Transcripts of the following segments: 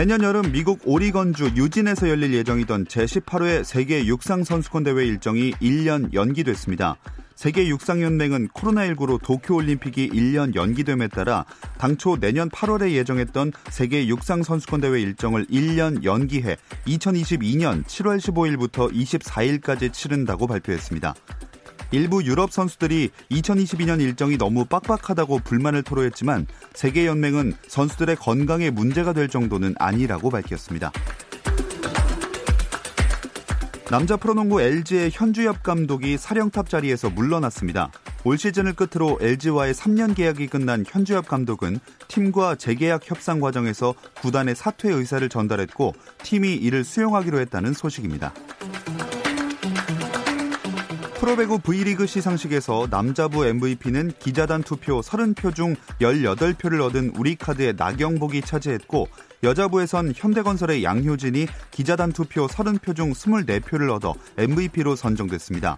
내년 여름 미국 오리건주 유진에서 열릴 예정이던 제18회 세계 육상 선수권 대회 일정이 1년 연기됐습니다. 세계 육상 연맹은 코로나19로 도쿄 올림픽이 1년 연기됨에 따라 당초 내년 8월에 예정했던 세계 육상 선수권 대회 일정을 1년 연기해 2022년 7월 15일부터 24일까지 치른다고 발표했습니다. 일부 유럽 선수들이 2022년 일정이 너무 빡빡하다고 불만을 토로했지만 세계 연맹은 선수들의 건강에 문제가 될 정도는 아니라고 밝혔습니다. 남자 프로농구 LG의 현주엽 감독이 사령탑 자리에서 물러났습니다. 올 시즌을 끝으로 LG와의 3년 계약이 끝난 현주엽 감독은 팀과 재계약 협상 과정에서 구단의 사퇴 의사를 전달했고 팀이 이를 수용하기로 했다는 소식입니다. 프로배구 V리그 시상식에서 남자부 MVP는 기자단 투표 30표 중 18표를 얻은 우리카드의 나경복이 차지했고 여자부에선 현대건설의 양효진이 기자단 투표 30표 중 24표를 얻어 MVP로 선정됐습니다.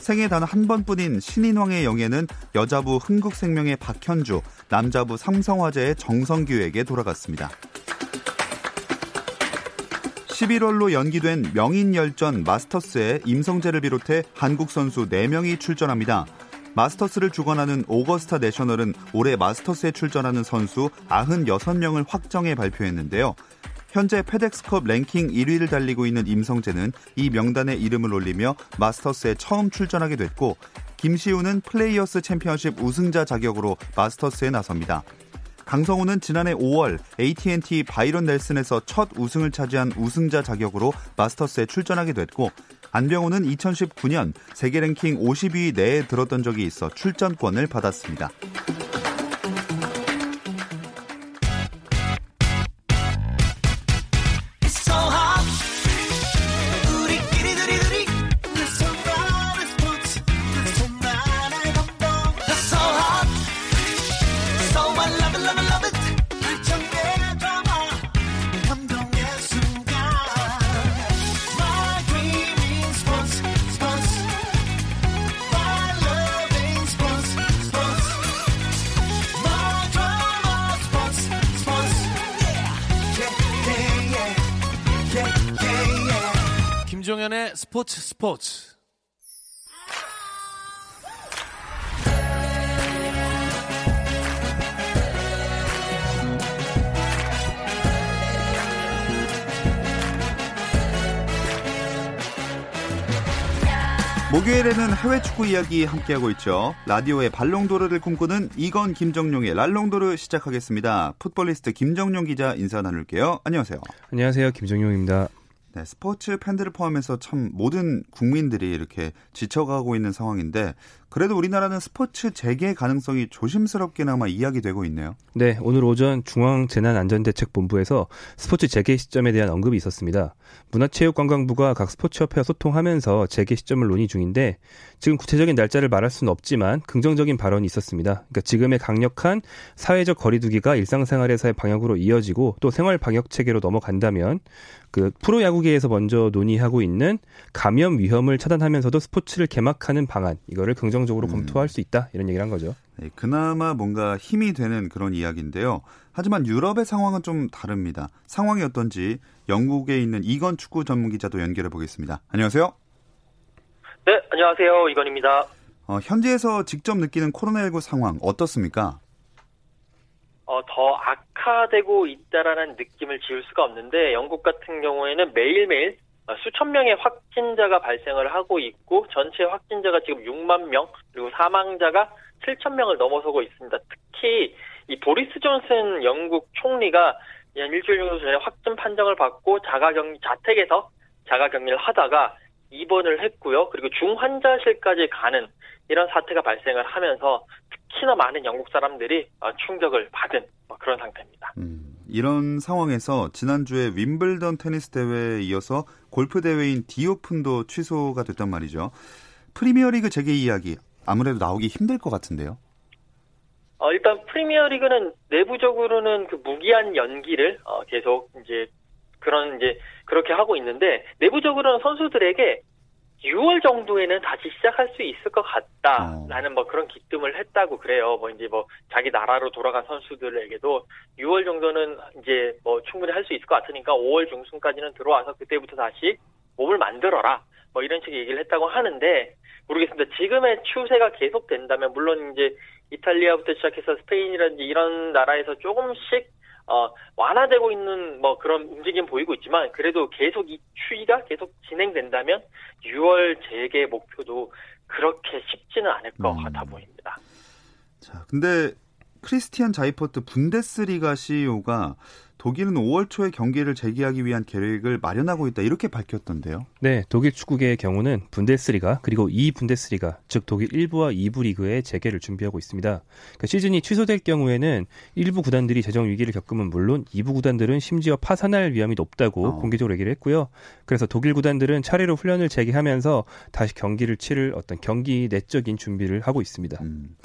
생애 단 한 번뿐인 신인왕의 영예는 여자부 흥국생명의 박현주, 남자부 삼성화재의 정성규에게 돌아갔습니다. 11월로 연기된 명인열전 마스터스에 임성재를 비롯해 한국 선수 4명이 출전합니다. 마스터스를 주관하는 오거스타 내셔널은 올해 마스터스에 출전하는 선수 96명을 확정해 발표했는데요. 현재 페덱스컵 랭킹 1위를 달리고 있는 임성재는 이 명단에 이름을 올리며 마스터스에 처음 출전하게 됐고 김시우는 플레이어스 챔피언십 우승자 자격으로 마스터스에 나섭니다. 강성호는 지난해 5월 AT&T 바이런 넬슨에서 첫 우승을 차지한 우승자 자격으로 마스터스에 출전하게 됐고 안병호는 2019년 세계 랭킹 50위 내에 들었던 적이 있어 출전권을 받았습니다. 스포츠 스포츠. 목요일에는 해외 축구 이야기 함께하고 있죠. 라디오의 발롱도르를 꿈꾸는 이건 김정용의 랄롱도르 시작하겠습니다. 풋볼리스트 김정용 기자 인사 나눌게요. 안녕하세요. 안녕하세요. 김정용입니다. 네, 스포츠 팬들을 포함해서 참 모든 국민들이 이렇게 지쳐가고 있는 상황인데 그래도 우리나라는 스포츠 재개 가능성이 조심스럽게나마 이야기되고 있네요. 네, 오늘 오전 중앙재난안전대책본부에서 스포츠 재개 시점에 대한 언급이 있었습니다. 문화체육관광부가 각 스포츠협회와 소통하면서 재개 시점을 논의 중인데 지금 구체적인 날짜를 말할 수는 없지만 긍정적인 발언이 있었습니다. 그러니까 지금의 강력한 사회적 거리두기가 일상생활에서의 방역으로 이어지고 또 생활 방역 체계로 넘어간다면 그 프로야구계에서 먼저 논의하고 있는 감염 위험을 차단하면서도 스포츠를 개막하는 방안 이거를 긍정 적으로 음. 검토할 수 있다 이런 얘기를 한 거죠. 네, 그나마 뭔가 힘이 되는 그런 이야기인데요. 하지만 유럽의 상황은 좀 다릅니다. 상황이 어떤지 영국에 있는 이건 축구 전문 기자도 연결해 보겠습니다. 안녕하세요. 네, 안녕하세요. 이건입니다. 어, 현지에서 직접 느끼는 코로나19 상황 어떻습니까? 어, 더 악화되고 있다라는 느낌을 지울 수가 없는데 영국 같은 경우에는 매일매일 수천 명의 확진자가 발생을 하고 있고 전체 확진자가 지금 6만 명 그리고 사망자가 7천 명을 넘어서고 있습니다. 특히 이 보리스 존슨 영국 총리가 한 일주일 정도 전에 확진 판정을 받고 자가격리 자택에서 자가격리를 하다가 입원을 했고요. 그리고 중환자실까지 가는 이런 사태가 발생을 하면서 특히나 많은 영국 사람들이 어, 충격을 받은 뭐 그런 상태입니다. 음, 이런 상황에서 지난주에 윈블던 테니스 대회에 이어서 골프 대회인 디오픈도 취소가 됐단 말이죠. 프리미어리그 재개 이야기 아무래도 나오기 힘들 것 같은데요. 어, 일단 프리미어리그는 내부적으로는 그 무기한 연기를 어, 계속 이제 그런 이제 그렇게 하고 있는데 내부적으로는 선수들에게 6월 정도에는 다시 시작할 수 있을 것 같다라는 뭐 그런 기뜸을 했다고 그래요. 뭐 이제 뭐 자기 나라로 돌아간 선수들에게도 6월 정도는 이제 뭐 충분히 할 수 있을 것 같으니까 5월 중순까지는 들어와서 그때부터 다시 몸을 만들어라. 뭐 이런 식의 얘기를 했다고 하는데 모르겠습니다. 지금의 추세가 계속된다면 물론 이제 이탈리아부터 시작해서 스페인이라든지 이런 나라에서 조금씩 어, 완화되고 있는 뭐 그런 움직임 보이고 있지만 그래도 계속 이 추이가 계속 진행된다면 6월 재개 목표도 그렇게 쉽지는 않을 것 음. 같아 보입니다. 자, 근데 크리스티안 자이퍼트 분데스리가 CEO가 독일은 5월 초에 경기를 재개하기 위한 계획을 마련하고 있다 이렇게 밝혔던데요. 네, 독일 축구계의 경우는 분데스리가 그리고 2 분데스리가 즉 독일 1부와 2부 리그의 재개를 준비하고 있습니다. 그러니까 시즌이 취소될 경우에는 일부 구단들이 재정 위기를 겪으면 물론 2부 구단들은 심지어 파산할 위험이 높다고 어. 공개적으로 얘기를 했고요. 그래서 독일 구단들은 차례로 훈련을 재개하면서 다시 경기를 치를 어떤 경기 내적인 준비를 하고 있습니다. 음.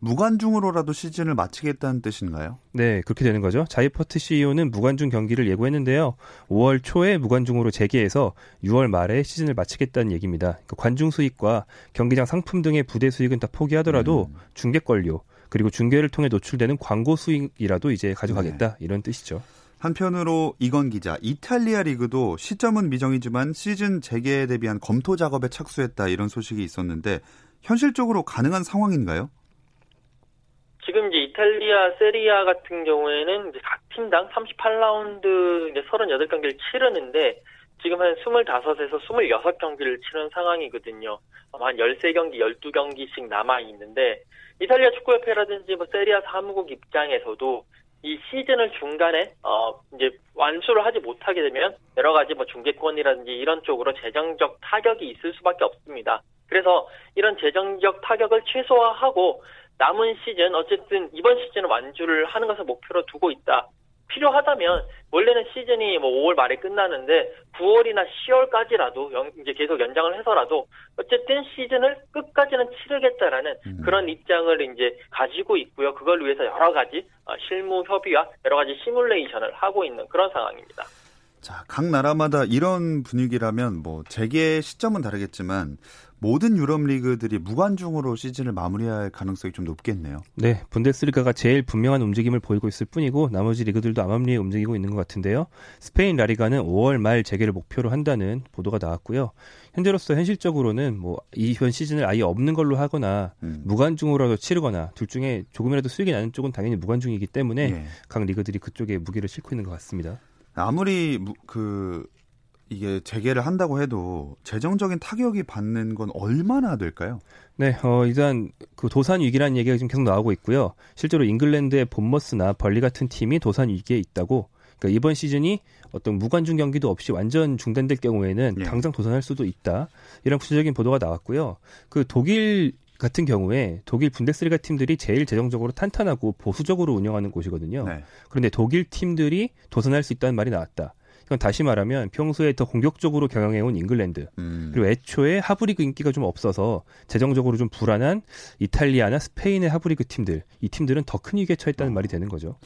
무관중으로라도 시즌을 마치겠다는 뜻인가요? 네, 그렇게 되는 거죠. 자이퍼트 CEO는 무관중 경기를 예고했는데요. 5월 초에 무관중으로 재개해서 6월 말에 시즌을 마치겠다는 얘기입니다. 그러니까 관중 수익과 경기장 상품 등의 부대 수익은 다 포기하더라도 음. 중계 권료 그리고 중계를 통해 노출되는 광고 수익이라도 이제 가져가겠다 네. 이런 뜻이죠. 한편으로 이건 기자, 이탈리아 리그도 시점은 미정이지만 시즌 재개에 대비한 검토 작업에 착수했다 이런 소식이 있었는데 현실적으로 가능한 상황인가요? 지금 이제 이탈리아 세리아 같은 경우에는 각 팀당 38라운드 이제 38경기를 치르는데 지금 한 25에서 26경기를 치른 상황이거든요. 한 13경기, 12경기씩 남아 있는데 이탈리아 축구협회라든지 뭐 세리아 사무국 입장에서도 이 시즌을 중간에 어 이제 완수를 하지 못하게 되면 여러 가지 뭐 중계권이라든지 이런 쪽으로 재정적 타격이 있을 수밖에 없습니다. 그래서 이런 재정적 타격을 최소화하고 남은 시즌 어쨌든 이번 시즌은 완주를 하는 것을 목표로 두고 있다. 필요하다면 원래는 시즌이 뭐 5월 말에 끝나는데 9월이나 10월까지라도 연, 이제 계속 연장을 해서라도 어쨌든 시즌을 끝까지는 치르겠다라는 음. 그런 입장을 이제 가지고 있고요. 그걸 위해서 여러 가지 어, 실무 협의와 여러 가지 시뮬레이션을 하고 있는 그런 상황입니다. 자, 각 나라마다 이런 분위기라면 뭐 재개 시점은 다르겠지만 모든 유럽 리그들이 무관중으로 시즌을 마무리할 가능성이 좀 높겠네요. 네, 분데스리가가 제일 분명한 움직임을 보이고 있을 뿐이고 나머지 리그들도 암암리에 움직이고 있는 것 같은데요. 스페인 라리가는 5월 말 재개를 목표로 한다는 보도가 나왔고요. 현재로서 현실적으로는 뭐 이번 시즌을 아예 없는 걸로 하거나 음. 무관중으로라도 치르거나 둘 중에 조금이라도 수익이 나는 쪽은 당연히 무관중이기 때문에 예. 각 리그들이 그쪽에 무게를 싣고 있는 것 같습니다. 아무리 그 이게 재개를 한다고 해도 재정적인 타격이 받는 건 얼마나 될까요? 네, 어, 일단 그 도산 위기라는 얘기가 지금 계속 나오고 있고요. 실제로 잉글랜드의 본머스나 벌리 같은 팀이 도산 위기에 있다고. 그러니까 이번 시즌이 어떤 무관중 경기도 없이 완전 중단될 경우에는 예. 당장 도산할 수도 있다. 이런 구체적인 보도가 나왔고요. 그 독일 같은 경우에 독일 분데스리가 팀들이 제일 재정적으로 탄탄하고 보수적으로 운영하는 곳이거든요. 네. 그런데 독일 팀들이 도산할 수 있다는 말이 나왔다. 그건 다시 말하면 평소에 더 공격적으로 경영해온 잉글랜드 음. 그리고 애초에 하브리그 인기가 좀 없어서 재정적으로 좀 불안한 이탈리아나 스페인의 하브리그 팀들 이 팀들은 더 큰 위기에 처했다는 어. 말이 되는 거죠.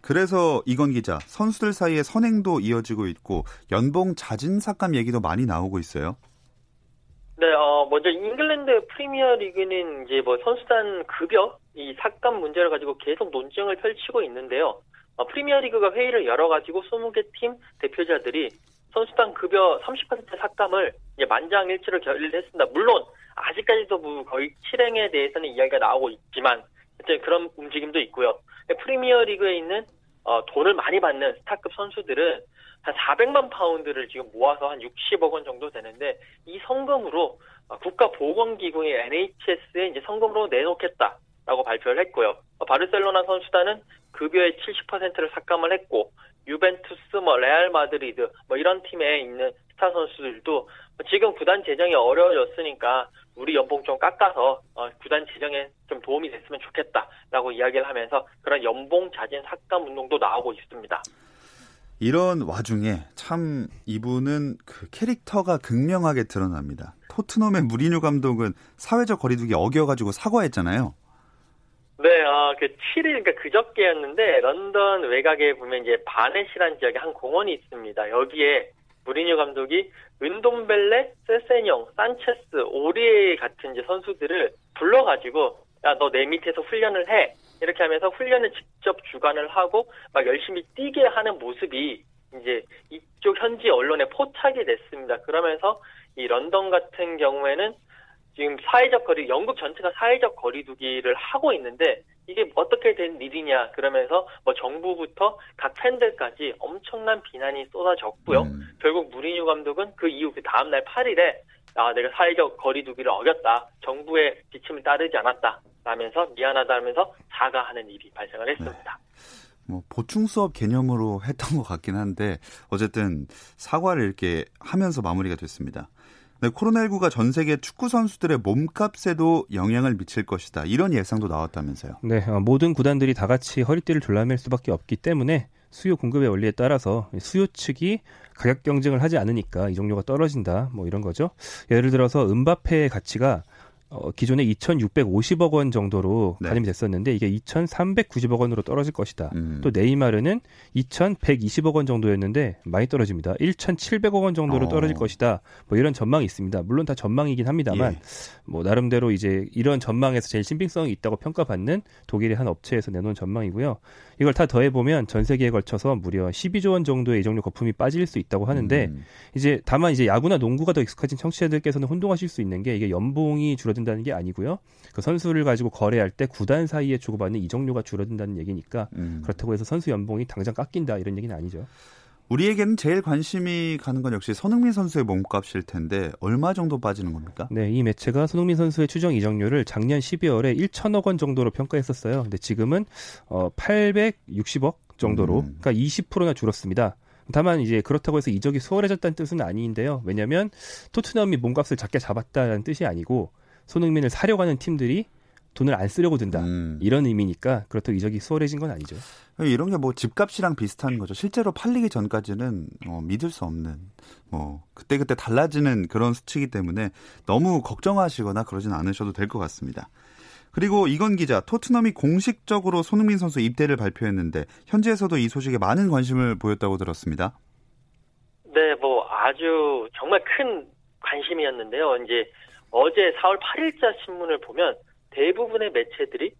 그래서 이건 기자 선수들 사이에 선행도 이어지고 있고 연봉 자진 삭감 얘기도 많이 나오고 있어요. 네, 어, 먼저 잉글랜드 프리미어 리그는 이제 뭐 선수단 급여 이 삭감 문제를 가지고 계속 논쟁을 펼치고 있는데요. 어, 프리미어 리그가 회의를 열어가지고 20개 팀 대표자들이 선수단 급여 30% 삭감을 이제 만장일치로 결의했습니다. 물론 아직까지도 뭐 거의 실행에 대해서는 이야기가 나오고 있지만 그런 움직임도 있고요. 프리미어 리그에 있는 어, 돈을 많이 받는 스타급 선수들은 한 400만 파운드를 지금 모아서 한 60억 원 정도 되는데 이 성금으로 어, 국가보건기구인 NHS에 이제 성금으로 내놓겠다라고 발표를 했고요. 어, 바르셀로나 선수단은 급여의 70%를 삭감을 했고 유벤투스, 뭐 레알 마드리드 뭐 이런 팀에 있는 스타 선수들도 지금 구단 재정이 어려워졌으니까 우리 연봉 좀 깎아서 어, 구단 재정에 좀 도움이 됐으면 좋겠다라고 이야기를 하면서 그런 연봉 자진 삭감 운동도 나오고 있습니다. 이런 와중에 참 이분은 그 캐릭터가 극명하게 드러납니다. 토트넘의 무리뉴 감독은 사회적 거리두기 어겨가지고 사과했잖아요. 네, 어, 그 7일, 그러니까 그저께였는데, 런던 외곽에 보면 이제 바넷이라는 지역에 한 공원이 있습니다. 여기에 무리뉴 감독이 은돔벨레, 세세뇽, 산체스, 오리에 같은 이제 선수들을 불러가지고, 야, 너 내 밑에서 훈련을 해. 이렇게 하면서 훈련을 직접 주관을 하고, 막 열심히 뛰게 하는 모습이 이제 이쪽 현지 언론에 포착이 됐습니다. 그러면서 이 런던 같은 경우에는 지금 사회적 거리, 영국 전체가 사회적 거리두기를 하고 있는데 이게 어떻게 된 일이냐 그러면서 뭐 정부부터 각 팬들까지 엄청난 비난이 쏟아졌고요. 음. 결국 무리뉴 감독은 그 이후 그 다음날 8일에 아 내가 사회적 거리두기를 어겼다. 정부의 지침을 따르지 않았다. 라면서 미안하다면서 사과하는 일이 발생을 했습니다. 네. 뭐 보충 수업 개념으로 했던 것 같긴 한데 어쨌든 사과를 이렇게 하면서 마무리가 됐습니다. 네, 코로나19가 전 세계 축구 선수들의 몸값에도 영향을 미칠 것이다. 이런 예상도 나왔다면서요. 네, 어, 모든 구단들이 다 같이 허리띠를 졸라맬 수밖에 없기 때문에 수요 공급의 원리에 따라서 수요 측이 가격 경쟁을 하지 않으니까 이 종류가 떨어진다. 뭐 이런 거죠. 예를 들어서 은바페의 가치가 어, 기존에 2,650억 원 정도로 네. 가늠이 됐었는데 이게 2,390억 원으로 떨어질 것이다. 음. 또 네이마르는 2,120억 원 정도였는데 많이 떨어집니다. 1,700억 원 정도로 어. 떨어질 것이다. 뭐 이런 전망이 있습니다. 물론 다 전망이긴 합니다만 예. 뭐 나름대로 이제 이런 전망에서 제일 신빙성이 있다고 평가받는 독일의 한 업체에서 내놓은 전망이고요. 이걸 다 더해 보면 전 세계에 걸쳐서 무려 12조 원 정도의 이 종류 거품이 빠질 수 있다고 하는데 음. 이제 다만 이제 야구나 농구가 더 익숙해진 청취자들께서는 혼동하실 수 있는 게 이게 연봉이 줄어든다는 게 아니고요. 그 선수를 가지고 거래할 때 구단 사이에 주고받는 이적료가 줄어든다는 얘기니까 음. 그렇다고 해서 선수 연봉이 당장 깎인다 이런 얘기는 아니죠. 우리에게는 제일 관심이 가는 건 역시 손흥민 선수의 몸값일 텐데 얼마 정도 빠지는 겁니까? 네, 이 매체가 손흥민 선수의 추정 이적료를 작년 12월에 1천억 원 정도로 평가했었어요. 근데 지금은 어 860억 정도로, 음. 그러니까 20%나 줄었습니다. 다만 이제 그렇다고 해서 이적이 수월해졌다는 뜻은 아닌데요. 왜냐하면 토트넘이 몸값을 작게 잡았다는 뜻이 아니고 손흥민을 사려고 하는 팀들이 돈을 안 쓰려고 든다. 음. 이런 의미니까 그렇다고 이적이 수월해진 건 아니죠. 이런 게 뭐 집값이랑 비슷한 거죠. 실제로 팔리기 전까지는 어, 믿을 수 없는 뭐 그때그때 달라지는 그런 수치이기 때문에 너무 걱정하시거나 그러진 않으셔도 될 것 같습니다. 그리고 이건 기자, 토트넘이 공식적으로 손흥민 선수 입대를 발표했는데 현지에서도 이 소식에 많은 관심을 보였다고 들었습니다. 네, 뭐 아주 정말 큰 관심이었는데요. 이제 어제 4월 8일자 신문을 보면 대부분의 매체들이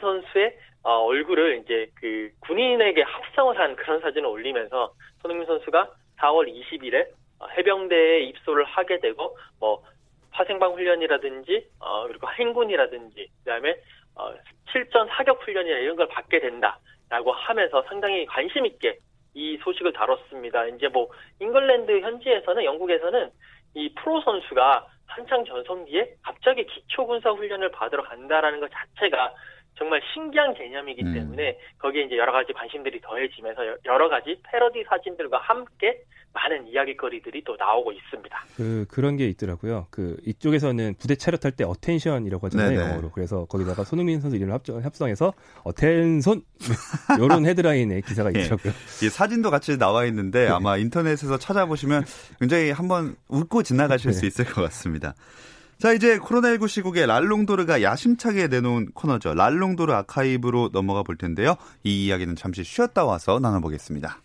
선수의 어, 얼굴을 이제 그 군인에게 합성을 한 그런 사진을 올리면서 손흥민 선수가 4월 20일에 어, 해병대에 입소를 하게 되고 뭐 화생방 훈련이라든지 어, 그리고 행군이라든지 그다음에 어, 실전 사격 훈련이나 이런 걸 받게 된다라고 하면서 상당히 관심 있게 이 소식을 다뤘습니다. 이제 뭐 잉글랜드 현지에서는 영국에서는 이 프로 선수가 한창 전성기에 갑자기 기초 군사 훈련을 받으러 간다라는 것 자체가 정말 신기한 개념이기 음. 때문에 거기에 이제 여러 가지 관심들이 더해지면서 여러 가지 패러디 사진들과 함께 많은 이야기거리들이 또 나오고 있습니다. 그 그런 게 있더라고요. 그 이쪽에서는 부대 차렷할 때 attention이라고 하잖아요 네네. 영어로. 그래서 거기다가 손흥민 선수 이름을 합정, 합성해서 어텐손 이런 헤드라인의 기사가 예. 있더라고요. 예, 사진도 같이 나와 있는데 네. 아마 인터넷에서 찾아보시면 굉장히 한번 웃고 지나가실 네. 수 있을 것 같습니다. 자, 이제 코로나19 시국에 랄롱도르가 야심차게 내놓은 코너죠. 랄롱도르 아카이브로 넘어가 볼 텐데요. 이 이야기는 잠시 쉬었다 와서 나눠보겠습니다.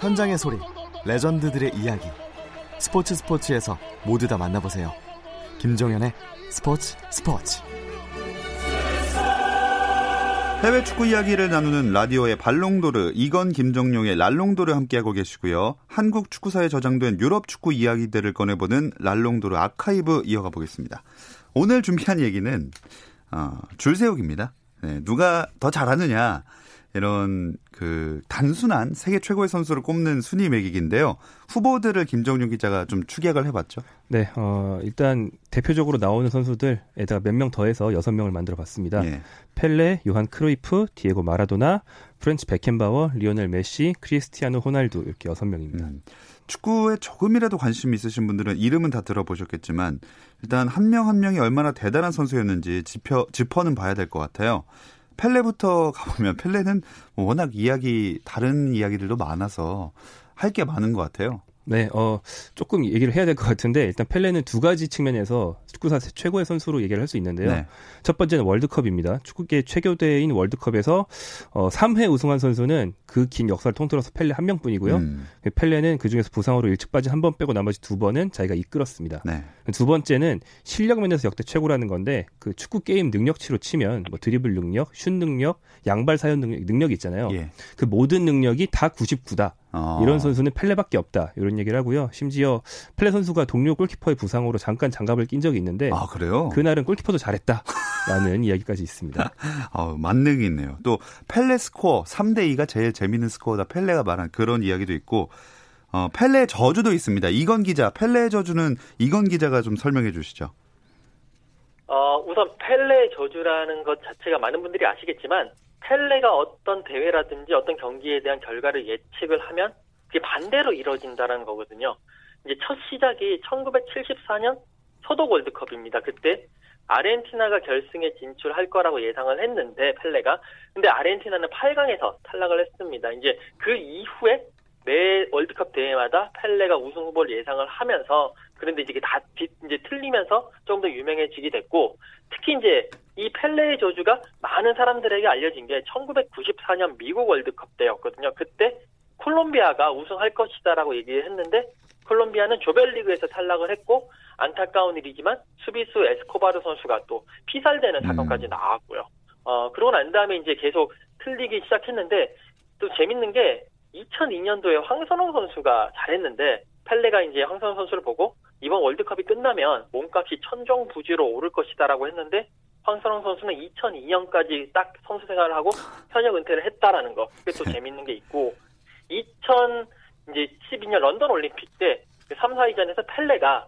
현장의 소리, 레전드들의 이야기. 스포츠 스포츠에서 모두 다 만나보세요. 김종현의 스포츠 스포츠. 해외 축구 이야기를 나누는 라디오의 발롱도르 이건 김정용의 랄롱도르 함께하고 계시고요. 한국 축구사에 저장된 유럽 축구 이야기들을 꺼내보는 랄롱도르 아카이브 이어가 보겠습니다. 오늘 준비한 얘기는 어, 줄 세우기입니다. 네, 누가 더 잘하느냐. 이런 그 단순한 세계 최고의 선수를 꼽는 순위 매기기인데요. 후보들을 김정용 기자가 좀 추격을 해봤죠. 네, 어, 일단 대표적으로 나오는 선수들에다가 몇 명 더해서 여섯 명을 만들어 봤습니다. 예. 펠레, 요한 크로이프, 디에고 마라도나, 프란츠 베켄바워, 리오넬 메시, 크리스티아노 호날두 이렇게 여섯 명입니다. 음. 축구에 조금이라도 관심 있으신 분들은 이름은 다 들어보셨겠지만 일단 한 명한 한 명이 얼마나 대단한 선수였는지 짚어, 짚어는 봐야 될 것 같아요. 펠레부터 가보면 펠레는 뭐 워낙 이야기 다른 이야기들도 많아서 할 게 많은 것 같아요. 네, 어, 조금 얘기를 해야 될 것 같은데, 일단 펠레는 두 가지 측면에서 축구사 최고의 선수로 얘기를 할 수 있는데요. 네. 첫 번째는 월드컵입니다. 축구계 최교대인 월드컵에서 어, 3회 우승한 선수는 그 긴 역사를 통틀어서 펠레 한 명뿐이고요. 음. 펠레는 그 중에서 부상으로 일찍 빠진 한 번 빼고 나머지 두 번은 자기가 이끌었습니다. 네. 두 번째는 실력 면에서 역대 최고라는 건데, 그 축구 게임 능력치로 치면 뭐 드리블 능력, 슛 능력, 양발 사연 능력, 능력이 있잖아요. 예. 그 모든 능력이 다 99다. 어. 이런 선수는 펠레밖에 없다. 이런 얘기를 하고요. 심지어 펠레 선수가 동료 골키퍼의 부상으로 잠깐 장갑을 낀 적이 있는데 아, 그래요? 그날은 골키퍼도 잘했다라는 이야기까지 있습니다. 어, 만능이 있네요. 또 펠레 스코어 3대 2가 제일 재밌는 스코어다. 펠레가 말한 그런 이야기도 있고 어, 펠레 저주도 있습니다. 이건 기자, 펠레 저주는 이건 기자가 좀 설명해 주시죠. 어, 우선 펠레 저주라는 것 자체가 많은 분들이 아시겠지만 펠레가 어떤 대회라든지 어떤 경기에 대한 결과를 예측을 하면 그게 반대로 이루어진다는 거거든요. 이제 첫 시작이 1974년 소독 월드컵입니다. 그때 아르헨티나가 결승에 진출할 거라고 예상을 했는데 펠레가 근데 아르헨티나는 8강에서 탈락을 했습니다. 이제 그 이후에 매 월드컵 대회마다 펠레가 우승 후보를 예상을 하면서 그런데 이제 다 이제 틀리면서 좀더 유명해지게 됐고 특히 이제 이 펠레의 저주가 많은 사람들에게 알려진 게 1994년 미국 월드컵 때였거든요. 그때 콜롬비아가 우승할 것이다라고 얘기를 했는데 콜롬비아는 조별리그에서 탈락을 했고 안타까운 일이지만 수비수 에스코바르 선수가 또 피살되는 사건까지 음. 나왔고요. 어 그러고 난 다음에 이제 계속 틀리기 시작했는데 또 재밌는 게 2002년도에 황선홍 선수가 잘했는데 펠레가 이제 황선홍 선수를 보고 이번 월드컵이 끝나면 몸값이 천정부지로 오를 것이다라고 했는데 황선홍 선수는 2002년까지 딱 선수 생활을 하고 현역 은퇴를 했다라는 거. 그게 또 재밌는 게 있고 2012년 런던 올림픽 때 3, 그 4위전에서 펠레가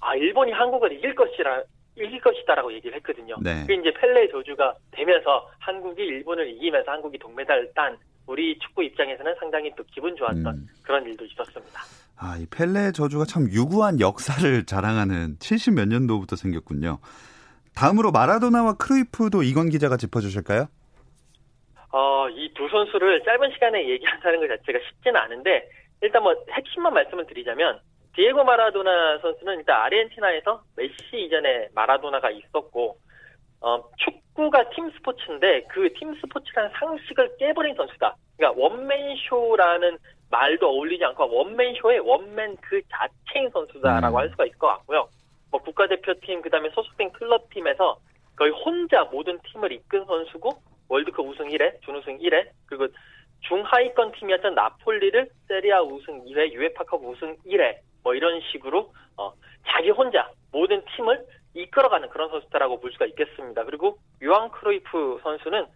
아 일본이 한국을 이길 것이라 이길 것이다라고 얘기를 했거든요. 네. 그게 이제 펠레의 저주가 되면서 한국이 일본을 이기면서 한국이 동메달을 딴 우리 축구 입장에서는 상당히 또 기분 좋았던 음. 그런 일도 있었습니다. 아, 이 펠레 저주가 참 유구한 역사를 자랑하는 70 몇 년도부터 생겼군요. 다음으로 마라도나와 크루이프도 이건 기자가 짚어주실까요? 어, 이 두 선수를 짧은 시간에 얘기한다는 것 자체가 쉽지는 않은데 일단 뭐 핵심만 말씀을 드리자면 디에고 마라도나 선수는 일단 아르헨티나에서 메시 이전에 마라도나가 있었고 어, 축구가 팀 스포츠인데 그 팀 스포츠라는 상식을 깨버린 선수다. 그러니까 원맨쇼라는 말도 어울리지 않고 원맨쇼의 원맨 그 자체인 선수다라고 음. 할 수가 있을 것 같고요. 뭐 국가대표팀 그다음에 소속된 클럽팀에서 거의 혼자 모든 팀을 이끈 선수고 월드컵 우승 1회, 준우승 1회, 그리고 중하위권 팀이었던 나폴리를 세리아 우승 2회, 유에파컵 우승 1회, 뭐 이런 식으로 어, 자기 혼자 모든 팀을 이끌어가는 그런 선수다라고 볼 수가 있겠습니다. 그리고 유앙 크로이프 선수는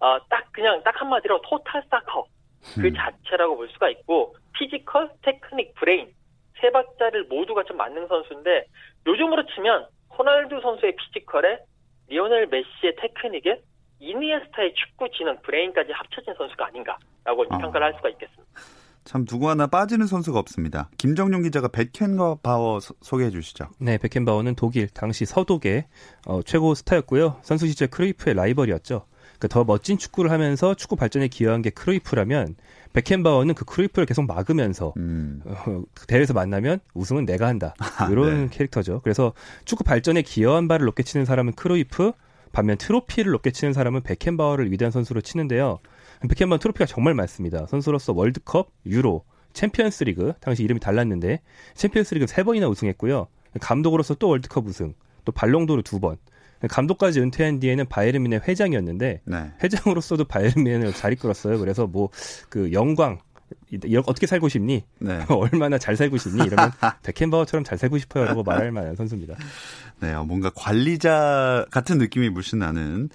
어, 딱 그냥 딱 한마디로 토탈 사커 그 음. 자체라고 볼 수가 있고 피지컬, 테크닉, 브레인 세 박자를 모두가 좀 맞는 선수인데 요즘으로 치면 호날두 선수의 피지컬에 리오넬 메시의 테크닉에 이니에스타의 축구 지능 브레인까지 합쳐진 선수가 아닌가라고 어. 평가를 할 수가 있겠습니다. 참 누구 하나 빠지는 선수가 없습니다. 김정용 기자가 베켄바워 소개해 주시죠. 네, 베켄바워는 독일 당시 서독의 어, 최고 스타였고요. 선수 시절 크루이프의 라이벌이었죠. 그러니까 더 멋진 축구를 하면서 축구 발전에 기여한 게 크루이프라면 베켄바워는 그 크루이프를 계속 막으면서 음. 어, 그 대회에서 만나면 우승은 내가 한다. 이런 네. 캐릭터죠. 그래서 축구 발전에 기여한 바를 높게 치는 사람은 크루이프, 반면 트로피를 높게 치는 사람은 베켄바워를 위대한 선수로 치는데요. 베켄바워 트로피가 정말 많습니다. 선수로서 월드컵, 유로, 챔피언스 리그, 당시 이름이 달랐는데 챔피언스 리그 세 번이나 우승했고요. 감독으로,서 또 월드컵 우승, 또 발롱도르 두 번. 감독까지 은퇴한 뒤에는 바이에른 뮌헨의 회장이었는데 네. 회장으로서도 바이에른 뮌헨을 잘 이끌었어요. 그래서 뭐 그 영광 이렇게 어떻게 살고 싶니? 네. 얼마나 잘 살고 싶니? 이러면 베켄바워처럼 잘 살고 싶어요라고 말할 만한 선수입니다. 네, 어, 뭔가 관리자 같은 느낌이 물씬 나는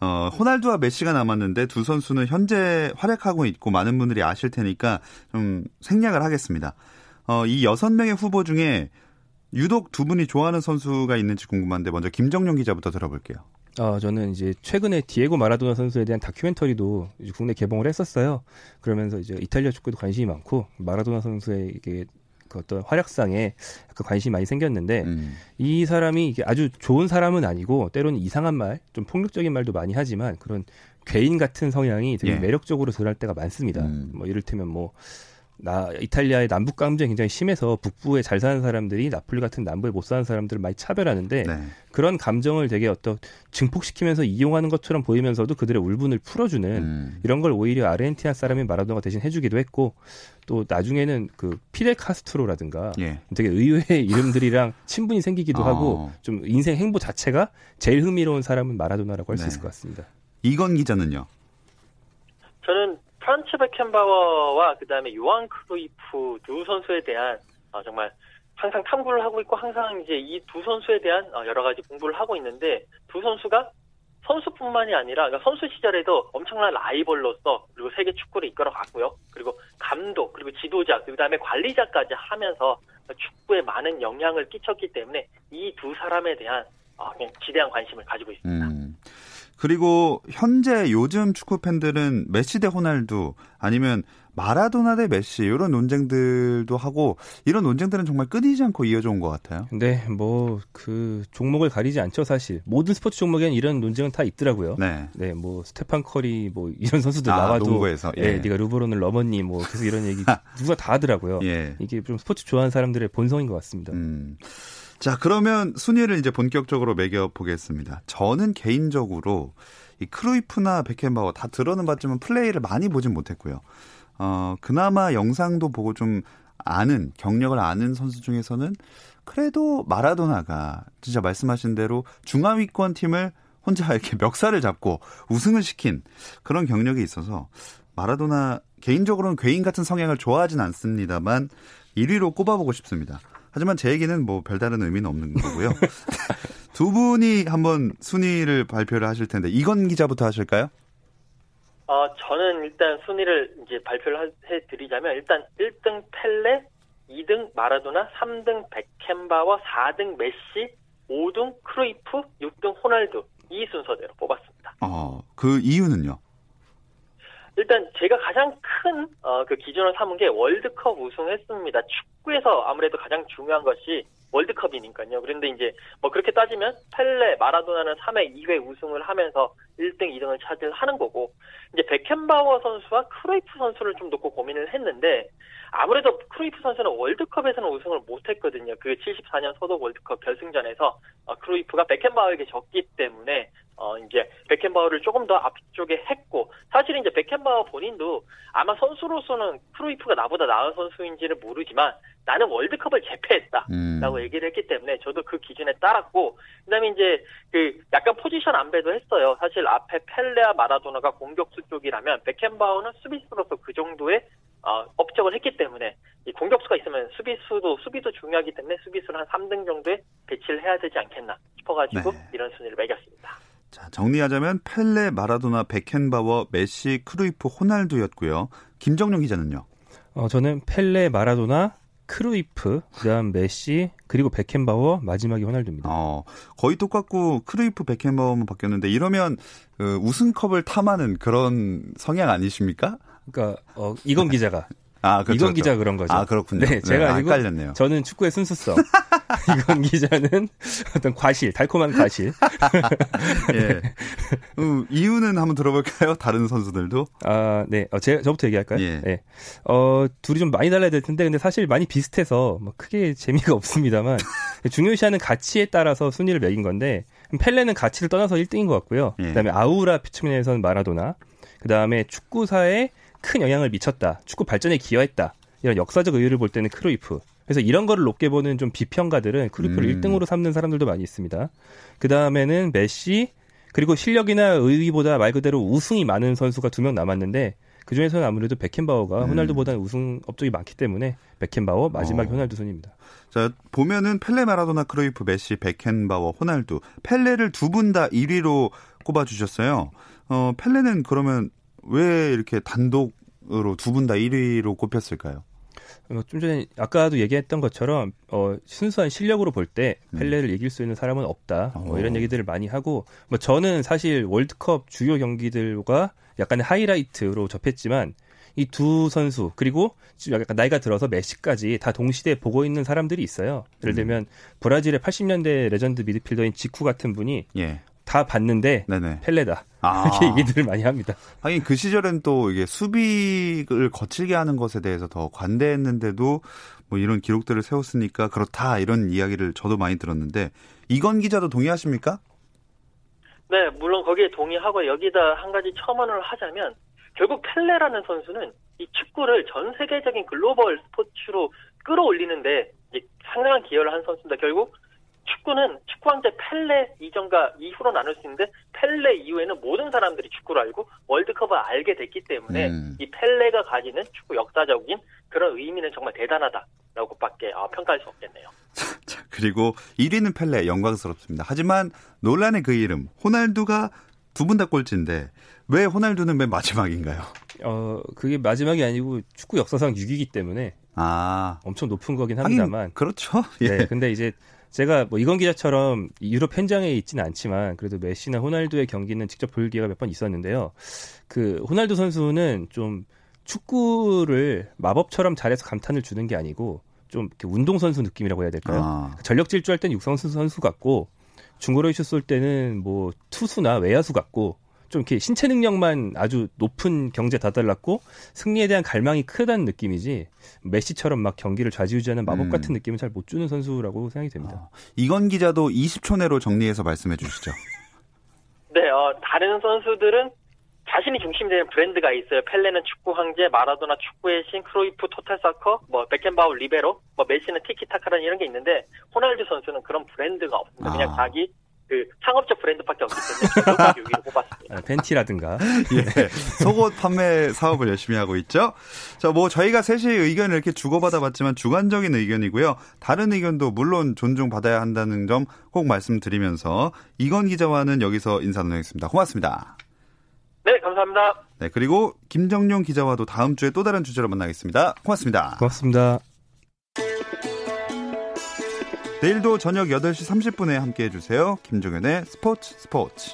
어, 호날두와 메시가 남았는데 두 선수는 현재 활약하고 있고 많은 분들이 아실 테니까 좀 생략을 하겠습니다. 어, 이 여섯 명의 후보 중에 유독 두 분이 좋아하는 선수가 있는지 궁금한데 먼저 김정용 기자부터 들어볼게요. 어, 저는 이제 최근에 디에고 마라도나 선수에 대한 다큐멘터리도 국내 개봉을 했었어요. 그러면서 이제 이탈리아 축구에도 관심이 많고 마라도나 선수의 이게 그 어떤 활약상에 약간 관심이 많이 생겼는데 음. 이 사람이 이게 아주 좋은 사람은 아니고 때로는 이상한 말, 좀 폭력적인 말도 많이 하지만 그런 괴인 같은 성향이 되게 예. 매력적으로 드러날 때가 많습니다. 음. 뭐 이를테면 뭐 나 이탈리아의 남북 감정이 굉장히 심해서 북부에 잘 사는 사람들이 나폴리 같은 남부에 못 사는 사람들을 많이 차별하는데 네. 그런 감정을 되게 어떤 증폭시키면서 이용하는 것처럼 보이면서도 그들의 울분을 풀어주는 음. 이런 걸 오히려 아르헨티나 사람이 마라도나가 대신 해주기도 했고 또 나중에는 그 피델 카스트로라든가 예. 되게 의외의 이름들이랑 친분이 생기기도 어. 하고 좀 인생 행보 자체가 제일 흥미로운 사람은 마라도나라고 할수 네. 있을 것 같습니다. 이건 기자는요? 저는 프란츠 베켄바워와 그다음에 요한 크루이프 두 선수에 대한 어, 정말 항상 탐구를 하고 있고 항상 이제 이 두 선수에 대한 어, 여러 가지 공부를 하고 있는데 두 선수가 선수뿐만이 아니라 그러니까 선수 시절에도 엄청난 라이벌로서 그리고 세계 축구를 이끌어갔고요. 그리고 감독 그리고 지도자 그다음에 관리자까지 하면서 축구에 많은 영향을 끼쳤기 때문에 이 두 사람에 대한 어, 지대한 관심을 가지고 있습니다. 음. 그리고 현재 요즘 축구 팬들은 메시 대 호날두 아니면 마라도나 대 메시 이런 논쟁들도 하고 이런 논쟁들은 정말 끊이지 않고 이어져 온 것 같아요. 네, 뭐 그 종목을 가리지 않죠 사실 모든 스포츠 종목에는 이런 논쟁은 다 있더라고요. 네, 네, 뭐 스테판 커리 뭐 이런 선수들 아, 나와도 농구에서 예. 네, 네가 르브론을 넘었니 뭐 계속 이런 얘기 누가 다 하더라고요. 예. 이게 좀 스포츠 좋아하는 사람들의 본성인 것 같습니다. 음. 자, 그러면 순위를 이제 본격적으로 매겨 보겠습니다. 저는 개인적으로 이 크루이프나 베켄바워 다 들어는 봤지만 플레이를 많이 보진 못했고요. 어, 그나마 영상도 보고 좀 아는 경력을 아는 선수 중에서는 그래도 마라도나가 진짜 말씀하신 대로 중하위권 팀을 혼자 이렇게 멱살을 잡고 우승을 시킨 그런 경력이 있어서 마라도나 개인적으로는 괴인 같은 성향을 좋아하진 않습니다만 1위로 꼽아보고 싶습니다. 하지만 제 얘기는 뭐 별다른 의미는 없는 거고요. 두 분이 한번 순위를 발표를 하실 텐데 이건 기자부터 하실까요? 어, 저는 일단 순위를 이제 발표를 해 드리자면 일단 1등 펠레, 2등 마라도나, 3등 베켄바와 4등 메시, 5등 크루이프, 6등 호날두 이 순서대로 뽑았습니다. 어, 그 이유는요? 일단 제가 가장 큰그 어, 기준을 삼은 게 월드컵 우승했습니다. 축구에서 아무래도 가장 중요한 것이 월드컵이니까요. 그런데 이제 뭐 그렇게 따지면 펠레, 마라도나는 3회, 2회 우승을 하면서 1등, 2등을 차지하는 거고 이제 베켄바워 선수와 크로이프 선수를 좀 놓고 고민을 했는데 아무래도 크루이프 선수는 월드컵에서는 우승을 못했거든요. 그 74년 소독 월드컵 결승전에서 어, 크루이프가 베켄바워에게 졌기 때문에 어 이제 베켄바워를 조금 더 앞쪽에 했고 사실은 이제 베켄바워 본인도 아마 선수로서는 크루이프가 나보다 나은 선수인지는 모르지만 나는 월드컵을 제패했다라고 음. 얘기를 했기 때문에 저도 그 기준에 따랐고 그다음에 이제 그 약간 포지션 안배도 했어요. 사실 앞에 펠레와 마라도나가 공격수 쪽이라면 베켄바워는 수비수로서 그 정도의 어, 업적을 했기 때문에 이 공격수가 있으면 수비수도 수비도 중요하기 때문에 수비수를 한 3등 정도에 배치를 해야 되지 않겠나 싶어가지고 네. 이런 순위를 매겼습니다. 자 정리하자면 펠레, 마라도나, 베켄바워, 메시, 크루이프, 호날두였고요. 김정용 기자는요? 어, 저는 펠레, 마라도나, 크루이프, 그다음 메시, 그리고 베켄바워, 마지막이 호날두입니다. 어, 거의 똑같고 크루이프, 베켄바워만 바뀌었는데 이러면 그 우승컵을 탐하는 그런 성향 아니십니까? 그러니까 어, 이건 기자가 아, 그렇죠, 이건 기자 그런 거죠. 아, 그렇군요. 네, 제가 네, 아니고 헷갈렸네요. 저는 축구의 순수성. 이건 기자는 어떤 과실, 달콤한 과실. 예. 음, 이유는 한번 들어볼까요? 다른 선수들도? 아, 네. 어, 제, 저부터 얘기할까요? 예. 네. 어, 둘이 좀 많이 달라야 될 텐데, 근데 사실 많이 비슷해서 뭐 크게 재미가 없습니다만, 중요시하는 가치에 따라서 순위를 매긴 건데, 펠레는 가치를 떠나서 1등인 것 같고요. 예. 그 다음에 아우라 측면에서는 마라도나, 그 다음에 축구사에 큰 영향을 미쳤다. 축구 발전에 기여했다. 이런 역사적 의의를 볼 때는 크루이프. 그래서 이런 거를 높게 보는 좀 비평가들은 크루이프를 음. 1등으로 삼는 사람들도 많이 있습니다. 그 다음에는 메시, 그리고 실력이나 의의보다 말 그대로 우승이 많은 선수가 두 명 남았는데 그 중에서는 아무래도 베켄바워가 음. 호날두보다는 우승 업적이 많기 때문에 베켄바워 마지막 어. 호날두 순입니다. 자 보면은 펠레, 마라도나, 크루이프, 메시, 베켄바워, 호날두 펠레를 두 분 다 1위로 꼽아주셨어요. 어 펠레는 그러면 왜 이렇게 단독으로 두 분 다 1위로 꼽혔을까요? 어, 좀 전에 아까도 얘기했던 것처럼 어, 순수한 실력으로 볼때 음. 펠레를 음. 이길 수 있는 사람은 없다. 뭐 이런 어. 얘기들을 많이 하고 뭐 저는 사실 월드컵 주요 경기들과 약간의 하이라이트로 접했지만 이 두 선수 그리고 약간 나이가 들어서 메시까지 다 동시대에 보고 있는 사람들이 있어요. 예를 음. 들면 음. 브라질의 80년대 레전드 미드필더인 지쿠 같은 분이 예. 다 봤는데 네네. 펠레다. 아. 이렇게 얘기들을 많이 합니다. 하긴 그 시절엔 또 이게 수비를 거칠게 하는 것에 대해서 더 관대했는데도 뭐 이런 기록들을 세웠으니까 그렇다 이런 이야기를 저도 많이 들었는데 이건 기자도 동의하십니까? 네, 물론 거기에 동의하고 여기다 한 가지 첨언을 하자면 결국 펠레라는 선수는 이 축구를 전 세계적인 글로벌 스포츠로 끌어올리는데 상당한 기여를 한 선수입니다. 결국 축구는 축구 황제 펠레 이전과 이후로 나눌 수 있는데 펠레 이후에는 모든 사람들이 축구를 알고 월드컵을 알게 됐기 때문에 음. 이 펠레가 가지는 축구 역사적인 그런 의미는 정말 대단하다라고밖에 어, 평가할 수 없겠네요. 자, 그리고 1위는 펠레 영광스럽습니다. 하지만 논란의 그 이름 호날두가 두 분 다 꼴찌인데 왜 호날두는 맨 마지막인가요? 어 그게 마지막이 아니고 축구 역사상 6위기 때문에 아 엄청 높은 거긴 합니다만 그렇죠. 예. 네, 근데 이제 제가 뭐 이건 기자처럼 유럽 현장에 있지는 않지만 그래도 메시나 호날두의 경기는 직접 볼 기회가 몇 번 있었는데요. 그 호날두 선수는 좀 축구를 마법처럼 잘해서 감탄을 주는 게 아니고 좀 운동 선수 느낌이라고 해야 될까요? 아. 전력 질주할 땐 육상 선수 같고 중거리 슛 쏠 때는 뭐 투수나 외야수 같고 좀 이렇게 신체 능력만 아주 높은 경제 다달랐고 승리에 대한 갈망이 크다는 느낌이지 메시처럼 막 경기를 좌지우지하는 마법 음. 같은 느낌을 잘 못 주는 선수라고 생각이 됩니다. 아, 이건 기자도 20초 내로 정리해서 말씀해 주시죠. 네, 어, 다른 선수들은 자신이 중심되는 브랜드가 있어요. 펠레는 축구 황제, 마라도나 축구의 신, 크루이프 토탈 사커, 뭐 베켄바워 리베로, 뭐 메시는 티키타카라는 이런 게 있는데 호날두 선수는 그런 브랜드가 없습니다. 그냥 아. 자기 그 상업적 브랜드밖에 없기 때문에 여기로 뽑았습니다. 아, 벤티라든가. 예. 속옷 판매 사업을 열심히 하고 있죠. 자, 뭐 저희가 셋이 의견을 이렇게 주고받아 봤지만 주관적인 의견이고요. 다른 의견도 물론 존중받아야 한다는 점 꼭 말씀드리면서 이건 기자와는 여기서 인사 나누겠습니다. 고맙습니다. 네, 감사합니다. 네, 그리고 김정용 기자와도 다음 주에 또 다른 주제로 만나겠습니다. 고맙습니다. 고맙습니다. 내일도 저녁 8시 30분에 함께 해주세요. 김종현의 스포츠 스포츠.